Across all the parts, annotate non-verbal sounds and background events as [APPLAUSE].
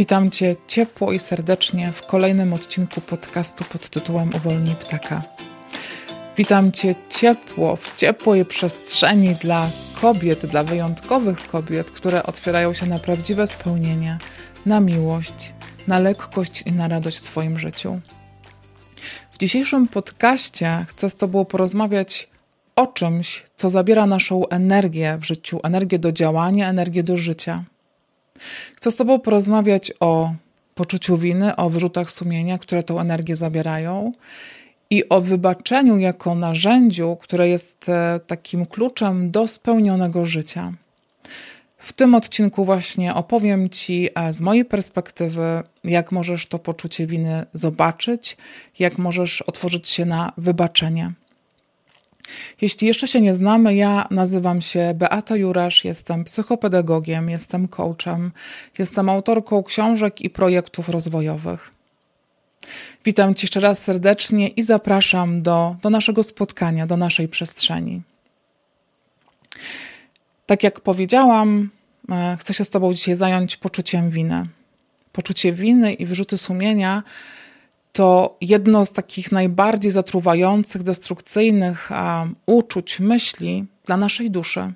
Witam Cię ciepło i serdecznie w kolejnym odcinku podcastu pod tytułem Uwolnij ptaka. Witam Cię ciepło, w ciepłej przestrzeni dla kobiet, dla wyjątkowych kobiet, które otwierają się na prawdziwe spełnienie, na miłość, na lekkość i na radość w swoim życiu. W dzisiejszym podcaście chcę z Tobą porozmawiać o czymś, co zabiera naszą energię w życiu, energię do działania, energię do życia. Chcę z Tobą porozmawiać o poczuciu winy, o wyrzutach sumienia, które tą energię zabierają i o wybaczeniu jako narzędziu, które jest e, takim kluczem do spełnionego życia. W tym odcinku właśnie opowiem Ci e, z mojej perspektywy, jak możesz to poczucie winy zobaczyć, jak możesz otworzyć się na wybaczenie. Jeśli jeszcze się nie znamy, ja nazywam się Beata Jurasz, jestem psychopedagogiem, jestem coachem, jestem autorką książek i projektów rozwojowych. Witam Cię jeszcze raz serdecznie i zapraszam do, do naszego spotkania, do naszej przestrzeni. Tak jak powiedziałam, e, chcę się z Tobą dzisiaj zająć poczuciem winy. Poczucie winy i wyrzuty sumienia to jedno z takich najbardziej zatruwających, destrukcyjnych uczuć, myśli dla naszej duszy.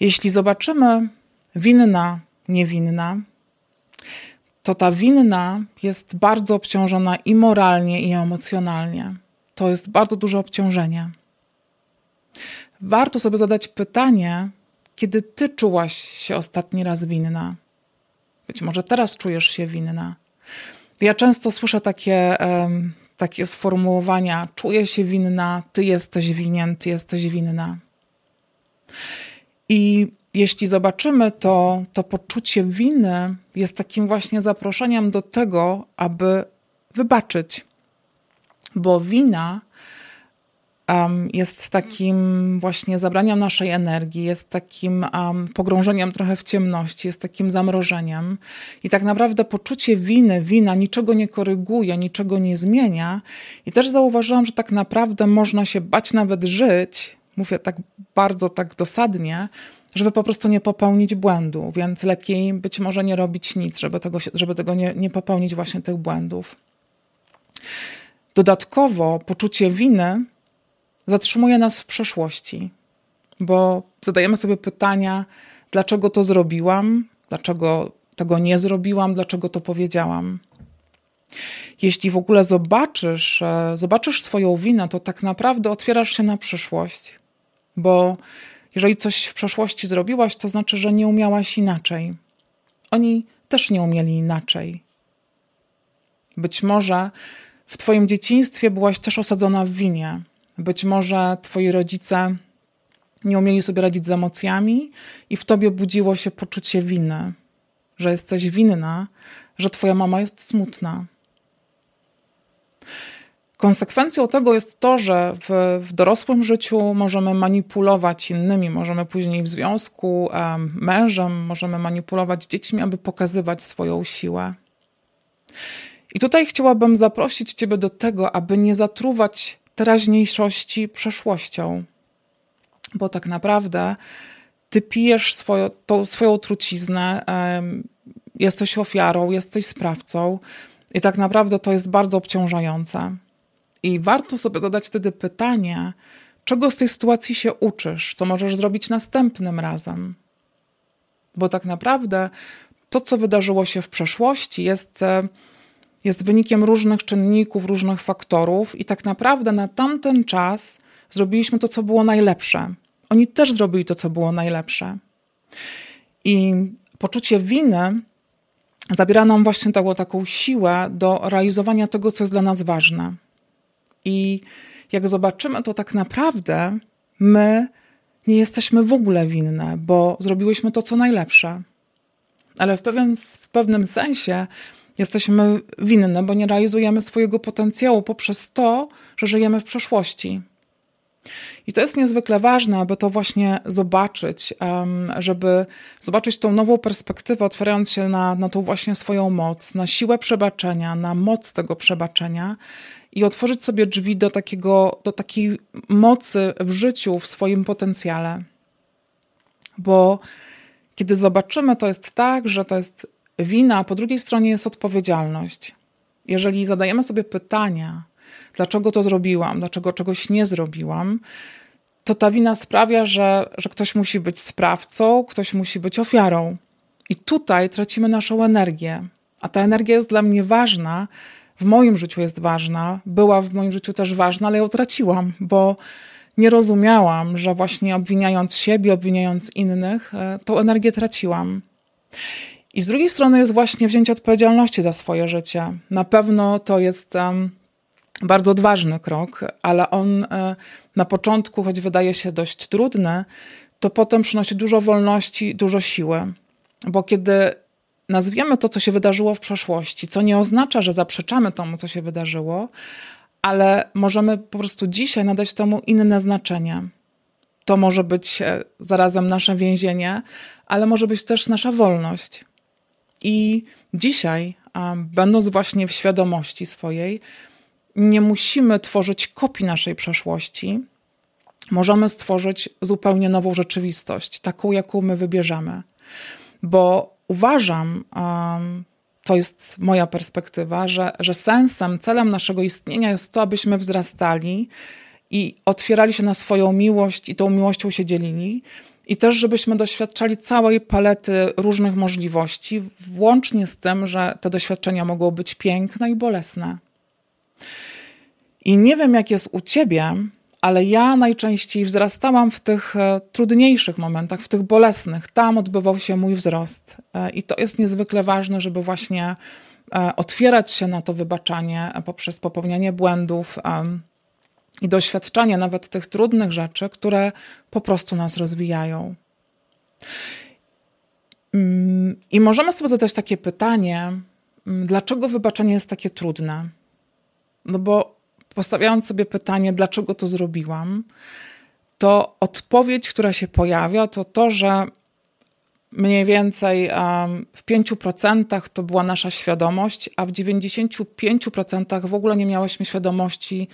Jeśli zobaczymy winna, niewinna, to ta winna jest bardzo obciążona i moralnie, i emocjonalnie. To jest bardzo duże obciążenie. Warto sobie zadać pytanie, kiedy ty czułaś się ostatni raz winna. Być może teraz czujesz się winna. Ja często słyszę takie, takie sformułowania: czuję się winna, ty jesteś winien, ty jesteś winna. I jeśli zobaczymy, to, to poczucie winy jest takim właśnie zaproszeniem do tego, aby wybaczyć. Bo wina um, jest takim właśnie zabraniem naszej energii, jest takim um, pogrążeniem trochę w ciemności, jest takim zamrożeniem. I tak naprawdę poczucie winy, wina niczego nie koryguje, niczego nie zmienia. I też zauważyłam, że tak naprawdę można się bać nawet żyć, mówię tak bardzo tak dosadnie, żeby po prostu nie popełnić błędu, więc lepiej być może nie robić nic, żeby tego, żeby tego nie, nie popełnić właśnie tych błędów. Dodatkowo poczucie winy zatrzymuje nas w przeszłości, bo zadajemy sobie pytania, dlaczego to zrobiłam, dlaczego tego nie zrobiłam, dlaczego to powiedziałam. Jeśli w ogóle zobaczysz, e, zobaczysz swoją winę, to tak naprawdę otwierasz się na przyszłość, bo jeżeli coś w przeszłości zrobiłaś, to znaczy, że nie umiałaś inaczej. Oni też nie umieli inaczej. Być może w Twoim dzieciństwie byłaś też osadzona w winie, być może twoi rodzice nie umieli sobie radzić z emocjami i w tobie budziło się poczucie winy, że jesteś winna, że twoja mama jest smutna. Konsekwencją tego jest to, że w, w, dorosłym życiu możemy manipulować innymi, możemy później w związku um, mężem, możemy manipulować dziećmi, aby pokazywać swoją siłę. I tutaj chciałabym zaprosić Ciebie do tego, aby nie zatruwać teraźniejszości przeszłością. Bo tak naprawdę ty pijesz swoją, tą swoją truciznę, jesteś ofiarą, jesteś sprawcą i tak naprawdę to jest bardzo obciążające. I warto sobie zadać wtedy pytanie, czego z tej sytuacji się uczysz, co możesz zrobić następnym razem. Bo tak naprawdę to, co wydarzyło się w przeszłości, jest jest wynikiem różnych czynników, różnych faktorów, i tak naprawdę na tamten czas zrobiliśmy to, co było najlepsze. Oni też zrobili to, co było najlepsze. I poczucie winy zabiera nam właśnie taką, taką siłę do realizowania tego, co jest dla nas ważne. I jak zobaczymy, to tak naprawdę my nie jesteśmy w ogóle winne, bo zrobiłyśmy to, co najlepsze. Ale w pewnym, w pewnym sensie Jesteśmy winne, bo nie realizujemy swojego potencjału poprzez to, że żyjemy w przeszłości. I to jest niezwykle ważne, aby to właśnie zobaczyć, żeby zobaczyć tą nową perspektywę, otwierając się na, na tą właśnie swoją moc, na siłę przebaczenia, na moc tego przebaczenia i otworzyć sobie drzwi do, takiego, do takiej mocy w życiu, w swoim potencjale. Bo kiedy zobaczymy, to jest tak, że to jest wina, po drugiej stronie jest odpowiedzialność. Jeżeli zadajemy sobie pytania, dlaczego to zrobiłam, dlaczego czegoś nie zrobiłam, to ta wina sprawia, że, że ktoś musi być sprawcą, ktoś musi być ofiarą. I tutaj tracimy naszą energię. A ta energia jest dla mnie ważna, w moim życiu jest ważna, była w moim życiu też ważna, ale ją traciłam, bo nie rozumiałam, że właśnie obwiniając siebie, obwiniając innych, e, tą energię traciłam. I z drugiej strony jest właśnie wzięcie odpowiedzialności za swoje życie. Na pewno to jest um, bardzo odważny krok, ale on e, na początku, choć wydaje się dość trudny, to potem przynosi dużo wolności, dużo siły. Bo kiedy nazwiemy to, co się wydarzyło w przeszłości, co nie oznacza, że zaprzeczamy temu, co się wydarzyło, ale możemy po prostu dzisiaj nadać temu inne znaczenie. To może być e, zarazem nasze więzienie, ale może być też nasza wolność. I dzisiaj, będąc właśnie w świadomości swojej, nie musimy tworzyć kopii naszej przeszłości. Możemy stworzyć zupełnie nową rzeczywistość, taką, jaką my wybierzemy. Bo uważam, to jest moja perspektywa, że, że sensem, celem naszego istnienia jest to, abyśmy wzrastali i otwierali się na swoją miłość i tą miłością się dzielili. I też, żebyśmy doświadczali całej palety różnych możliwości, włącznie z tym, że te doświadczenia mogą być piękne i bolesne. I nie wiem, jak jest u ciebie, ale ja najczęściej wzrastałam w tych e, trudniejszych momentach, w tych bolesnych. Tam odbywał się mój wzrost. E, I to jest niezwykle ważne, żeby właśnie e, otwierać się na to wybaczanie poprzez popełnianie błędów i doświadczanie nawet tych trudnych rzeczy, które po prostu nas rozwijają. Mm, I możemy sobie zadać takie pytanie, mm, dlaczego wybaczenie jest takie trudne? No bo postawiając sobie pytanie, dlaczego to zrobiłam, to odpowiedź, która się pojawia, to to, że mniej więcej w 5% to była nasza świadomość, a w 95% w ogóle nie miałyśmy świadomości,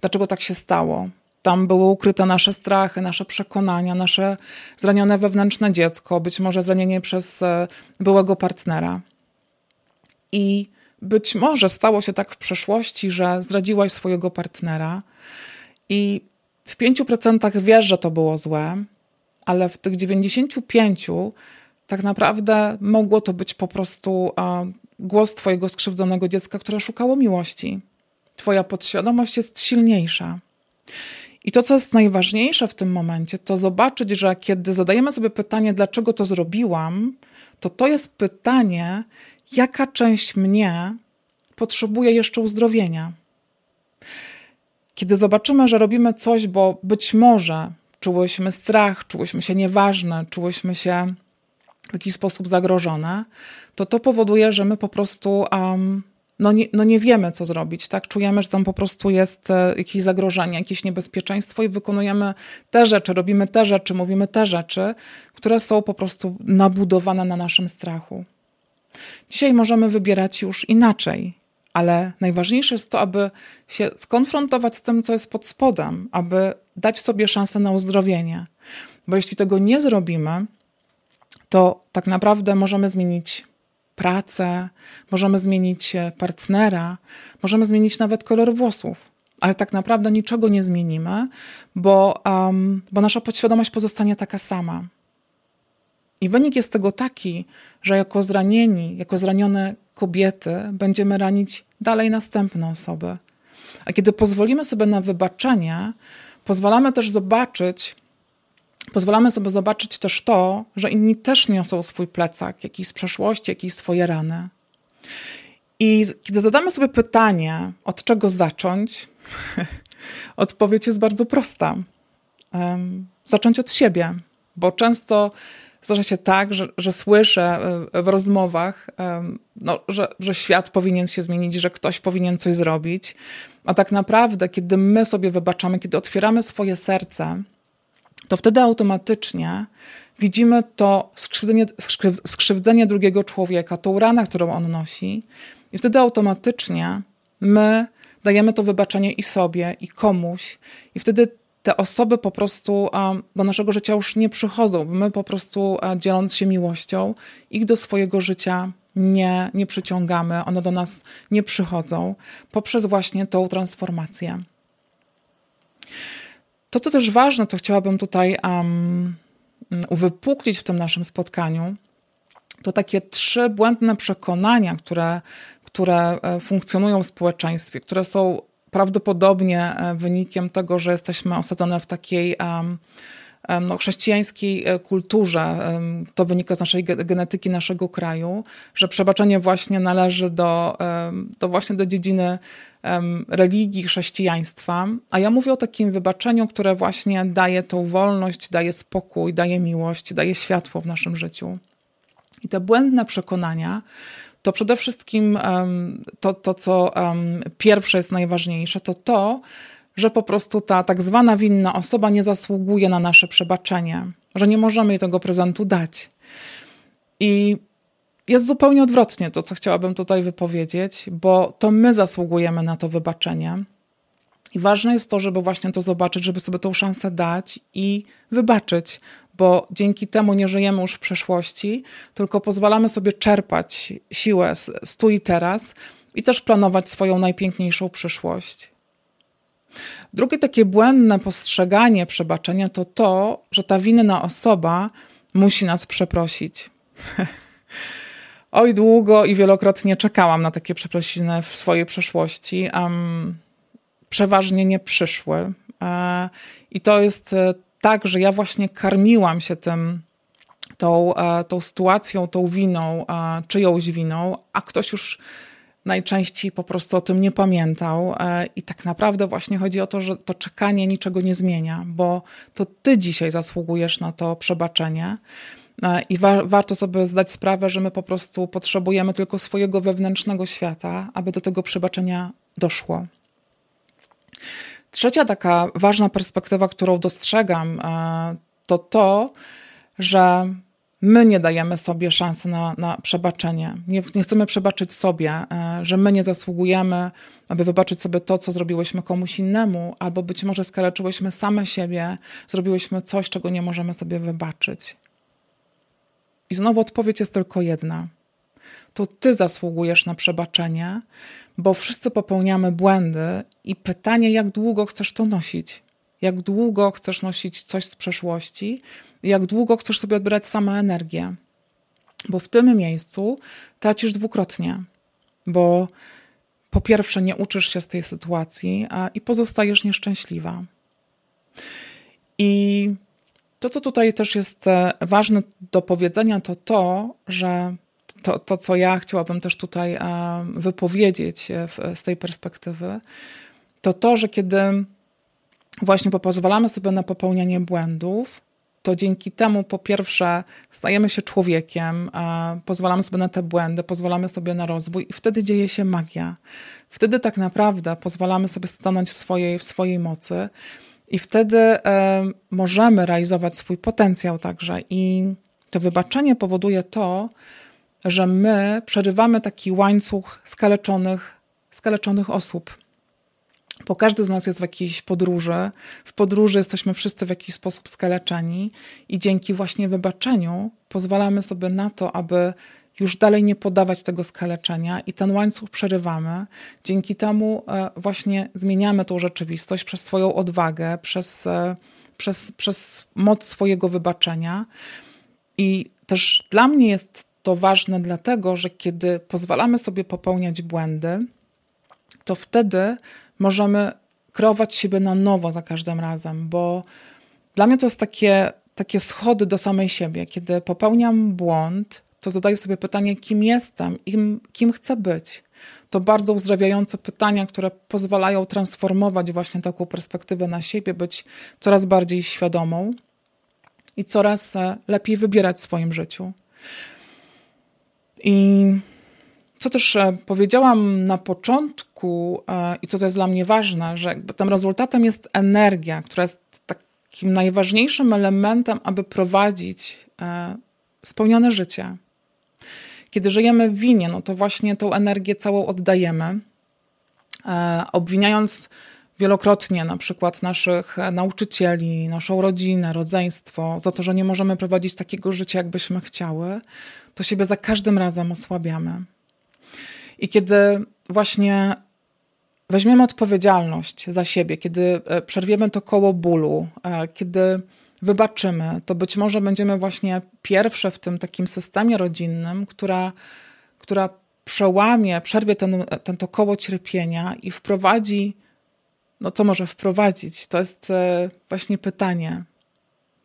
dlaczego tak się stało. Tam były ukryte nasze strachy, nasze przekonania, nasze zranione wewnętrzne dziecko, być może zranienie przez e, byłego partnera. I być może stało się tak w przeszłości, że zdradziłaś swojego partnera i w 5% wiesz, że to było złe, ale w tych 95% tak naprawdę mogło to być po prostu a, głos Twojego skrzywdzonego dziecka, które szukało miłości. Twoja podświadomość jest silniejsza. I to, co jest najważniejsze w tym momencie, to zobaczyć, że kiedy zadajemy sobie pytanie, dlaczego to zrobiłam, to to jest pytanie, jaka część mnie potrzebuje jeszcze uzdrowienia. Kiedy zobaczymy, że robimy coś, bo być może czułyśmy strach, czułyśmy się nieważne, czułyśmy się w jakiś sposób zagrożone, to to powoduje, że my po prostu um, no nie, no nie wiemy, co zrobić. Tak? Czujemy, że tam po prostu jest e, jakieś zagrożenie, jakieś niebezpieczeństwo i wykonujemy te rzeczy, robimy te rzeczy, mówimy te rzeczy, które są po prostu nabudowane na naszym strachu. Dzisiaj możemy wybierać już inaczej, ale najważniejsze jest to, aby się skonfrontować z tym, co jest pod spodem, aby dać sobie szansę na uzdrowienie. Bo jeśli tego nie zrobimy, to tak naprawdę możemy zmienić pracę, możemy zmienić partnera, możemy zmienić nawet kolor włosów. Ale tak naprawdę niczego nie zmienimy, bo, um, bo nasza podświadomość pozostanie taka sama. I wynik jest tego taki, że jako zranieni, jako zranione kobiety będziemy ranić dalej następne osoby. A kiedy pozwolimy sobie na wybaczenie, pozwalamy też zobaczyć, pozwalamy sobie zobaczyć też to, że inni też niosą swój plecak, jakiś z przeszłości, jakieś swoje rany. I kiedy zadamy sobie pytanie, od czego zacząć, [LAUGHS] odpowiedź jest bardzo prosta. Um, zacząć od siebie, bo często zdarza się tak, że, że słyszę e, w rozmowach, no, że, że świat powinien się zmienić, że ktoś powinien coś zrobić. A tak naprawdę, kiedy my sobie wybaczamy, kiedy otwieramy swoje serce, to wtedy automatycznie widzimy to skrzywdzenie, skrzywdzenie drugiego człowieka, tą ranę, którą on nosi, i wtedy automatycznie my dajemy to wybaczenie i sobie, i komuś, i wtedy te osoby po prostu do naszego życia już nie przychodzą. My po prostu, dzieląc się miłością, ich do swojego życia nie, nie przyciągamy, one do nas nie przychodzą poprzez właśnie tą transformację. To, co też ważne, co chciałabym tutaj um, uwypuklić w tym naszym spotkaniu, to takie trzy błędne przekonania, które, które e, funkcjonują w społeczeństwie, które są prawdopodobnie e, wynikiem tego, że jesteśmy osadzone w takiej um, no, chrześcijańskiej e, kulturze, to wynika z naszej genetyki naszego kraju, że przebaczenie właśnie należy do, do właśnie do dziedziny religii, chrześcijaństwa. A ja mówię o takim wybaczeniu, które właśnie daje tą wolność, daje spokój, daje miłość, daje światło w naszym życiu. I te błędne przekonania to przede wszystkim to, to co pierwsze jest najważniejsze, to to, że po prostu ta tak zwana winna osoba nie zasługuje na nasze przebaczenie, że nie możemy jej tego prezentu dać. I jest zupełnie odwrotnie to, co chciałabym tutaj wypowiedzieć, bo to my zasługujemy na to wybaczenie. I ważne jest to, żeby właśnie to zobaczyć, żeby sobie tą szansę dać i wybaczyć, bo dzięki temu nie żyjemy już w przeszłości, tylko pozwalamy sobie czerpać siłę z, tu i teraz i też planować swoją najpiękniejszą przyszłość. Drugie takie błędne postrzeganie przebaczenia to to, że ta winna osoba musi nas przeprosić. [LAUGHS] Oj, długo i wielokrotnie czekałam na takie przeprosiny w swojej przeszłości. Um, przeważnie nie przyszły. E, I to jest e, tak, że ja właśnie karmiłam się tym, tą, e, tą sytuacją, tą winą, e, czyjąś winą, a ktoś już najczęściej po prostu o tym nie pamiętał. E, I tak naprawdę właśnie chodzi o to, że to czekanie niczego nie zmienia, bo to ty dzisiaj zasługujesz na to przebaczenie. I wa warto sobie zdać sprawę, że my po prostu potrzebujemy tylko swojego wewnętrznego świata, aby do tego przebaczenia doszło. Trzecia taka ważna perspektywa, którą dostrzegam, e, to to, że my nie dajemy sobie szansy na, na przebaczenie. Nie, nie, chcemy przebaczyć sobie, e, że my nie zasługujemy, aby wybaczyć sobie to, co zrobiłyśmy komuś innemu, albo być może skaleczyłyśmy same siebie, zrobiłyśmy coś, czego nie możemy sobie wybaczyć. I znowu odpowiedź jest tylko jedna. To ty zasługujesz na przebaczenie, bo wszyscy popełniamy błędy i pytanie, jak długo chcesz to nosić? Jak długo chcesz nosić coś z przeszłości? Jak długo chcesz sobie odbierać sama energię? Bo w tym miejscu tracisz dwukrotnie, bo po pierwsze nie uczysz się z tej sytuacji a, i pozostajesz nieszczęśliwa. I to, co tutaj też jest e, ważne do powiedzenia, to to, że to, to, co ja chciałabym też tutaj wypowiedzieć e, z tej perspektywy, to to, że kiedy właśnie pozwalamy sobie na popełnianie błędów, to dzięki temu po pierwsze stajemy się człowiekiem, pozwalamy sobie na te błędy, pozwalamy sobie na rozwój i wtedy dzieje się magia. Wtedy tak naprawdę pozwalamy sobie stanąć w swojej, w swojej mocy i wtedy e, możemy realizować swój potencjał także. I to wybaczenie powoduje to, że my przerywamy taki łańcuch skaleczonych, skaleczonych osób. Bo każdy z nas jest w jakiejś podróży. W podróży jesteśmy wszyscy w jakiś sposób skaleczeni, i dzięki właśnie wybaczeniu pozwalamy sobie na to, aby już dalej nie podawać tego skaleczenia i ten łańcuch przerywamy. Dzięki temu e, właśnie zmieniamy tą rzeczywistość przez swoją odwagę, przez, e, przez, przez moc swojego wybaczenia. I też dla mnie jest to ważne dlatego, że kiedy pozwalamy sobie popełniać błędy, to wtedy możemy kreować siebie na nowo za każdym razem, bo dla mnie to jest takie, takie schody do samej siebie. Kiedy popełniam błąd, to zadaję sobie pytanie, kim jestem i kim, kim chcę być. To bardzo uzdrawiające pytania, które pozwalają transformować właśnie taką perspektywę na siebie, być coraz bardziej świadomą i coraz e, lepiej wybierać w swoim życiu. I co też e, powiedziałam na początku, e, i to, to jest dla mnie ważne, że tym rezultatem jest energia, która jest takim najważniejszym elementem, aby prowadzić e, spełnione życie. Kiedy żyjemy w winie, no to właśnie tą energię całą oddajemy, obwiniając wielokrotnie na przykład naszych nauczycieli, naszą rodzinę, rodzeństwo, za to, że nie możemy prowadzić takiego życia, jakbyśmy chciały, to siebie za każdym razem osłabiamy. I kiedy właśnie weźmiemy odpowiedzialność za siebie, kiedy e, przerwiemy to koło bólu, e, kiedy wybaczymy, to być może będziemy właśnie pierwsze w tym takim systemie rodzinnym, która, która przełamie, przerwie ten, ten to koło cierpienia i wprowadzi, no co może wprowadzić? To jest e, właśnie pytanie.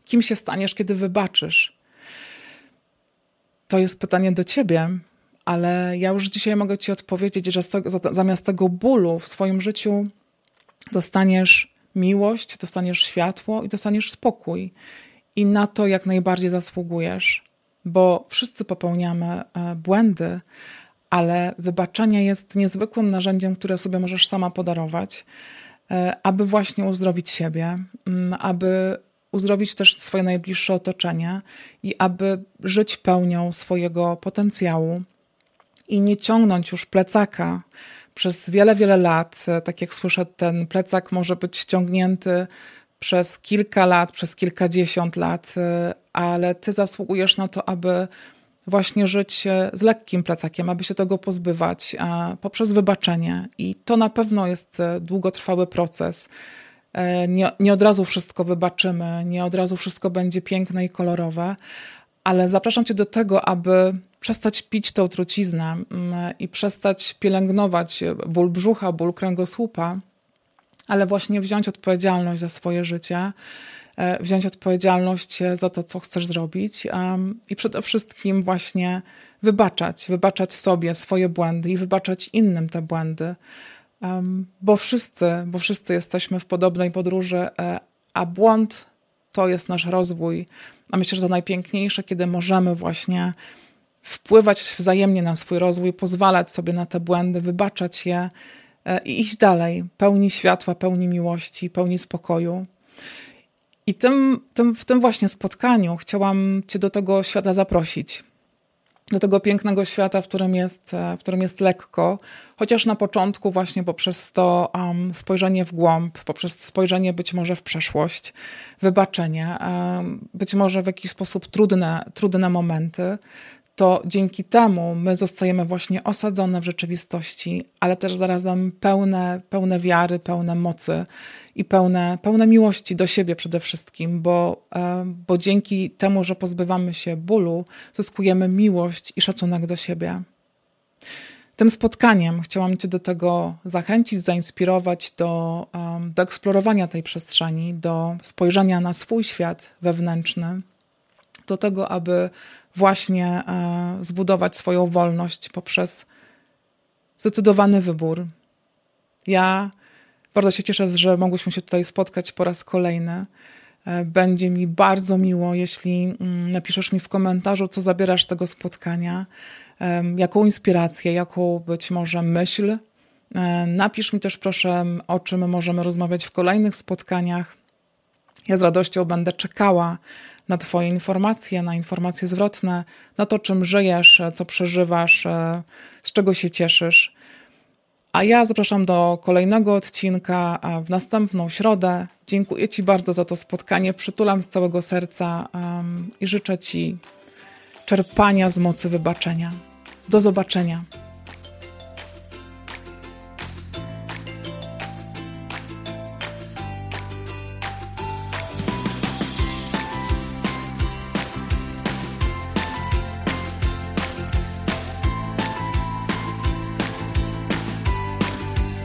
Kim się staniesz, kiedy wybaczysz? To jest pytanie do ciebie, ale ja już dzisiaj mogę ci odpowiedzieć, że zamiast tego bólu w swoim życiu dostaniesz miłość, dostaniesz światło i dostaniesz spokój. I na to jak najbardziej zasługujesz, bo wszyscy popełniamy e, błędy, ale wybaczenie jest niezwykłym narzędziem, które sobie możesz sama podarować, e, aby właśnie uzdrowić siebie, mm, aby uzdrowić też swoje najbliższe otoczenie i aby żyć pełnią swojego potencjału i nie ciągnąć już plecaka przez wiele, wiele lat. E, tak jak słyszę, ten plecak może być ściągnięty przez kilka lat, przez kilkadziesiąt lat, e, ale ty zasługujesz na to, aby właśnie żyć z lekkim plecakiem, aby się tego pozbywać poprzez wybaczenie. I to na pewno jest e, długotrwały proces. Nie, nie od razu wszystko wybaczymy, nie od razu wszystko będzie piękne i kolorowe, ale zapraszam Cię do tego, aby przestać pić tę truciznę mm, i przestać pielęgnować ból brzucha, ból kręgosłupa, ale właśnie wziąć odpowiedzialność za swoje życie, e, wziąć odpowiedzialność za to, co chcesz zrobić i przede wszystkim właśnie wybaczać, wybaczać sobie swoje błędy i wybaczać innym te błędy, bo wszyscy, bo wszyscy jesteśmy w podobnej podróży, e, a błąd to jest nasz rozwój. A myślę, że to najpiękniejsze, kiedy możemy właśnie wpływać wzajemnie na swój rozwój, pozwalać sobie na te błędy, wybaczać je e, i iść dalej, pełni światła, pełni miłości, pełni spokoju. I tym, tym, w tym właśnie spotkaniu chciałam Cię do tego świata zaprosić. Do tego pięknego świata, w którym jest, e, w którym jest lekko, chociaż na początku, właśnie poprzez to um, spojrzenie w głąb, poprzez spojrzenie być może w przeszłość, wybaczenie, um, być może w jakiś sposób trudne, trudne momenty, to dzięki temu my zostajemy właśnie osadzone w rzeczywistości, ale też zarazem pełne, pełne wiary, pełne mocy i pełne, pełne miłości do siebie przede wszystkim, bo, e, bo dzięki temu, że pozbywamy się bólu, zyskujemy miłość i szacunek do siebie. Tym spotkaniem chciałam Cię do tego zachęcić, zainspirować do, do eksplorowania tej przestrzeni, do spojrzenia na swój świat wewnętrzny, do tego, aby właśnie e, zbudować swoją wolność poprzez zdecydowany wybór. Ja bardzo się cieszę, że mogłyśmy się tutaj spotkać po raz kolejny. E, będzie mi bardzo miło, jeśli mm, napiszesz mi w komentarzu, co zabierasz z tego spotkania, jaką inspirację, jaką być może myśl. E, napisz mi też proszę, o czym możemy rozmawiać w kolejnych spotkaniach. Ja z radością będę czekała na Twoje informacje, na informacje zwrotne, na to, czym żyjesz, co przeżywasz, e, z czego się cieszysz. A ja zapraszam do kolejnego odcinka w następną środę. Dziękuję Ci bardzo za to spotkanie. Przytulam z całego serca i życzę Ci czerpania z mocy wybaczenia. Do zobaczenia.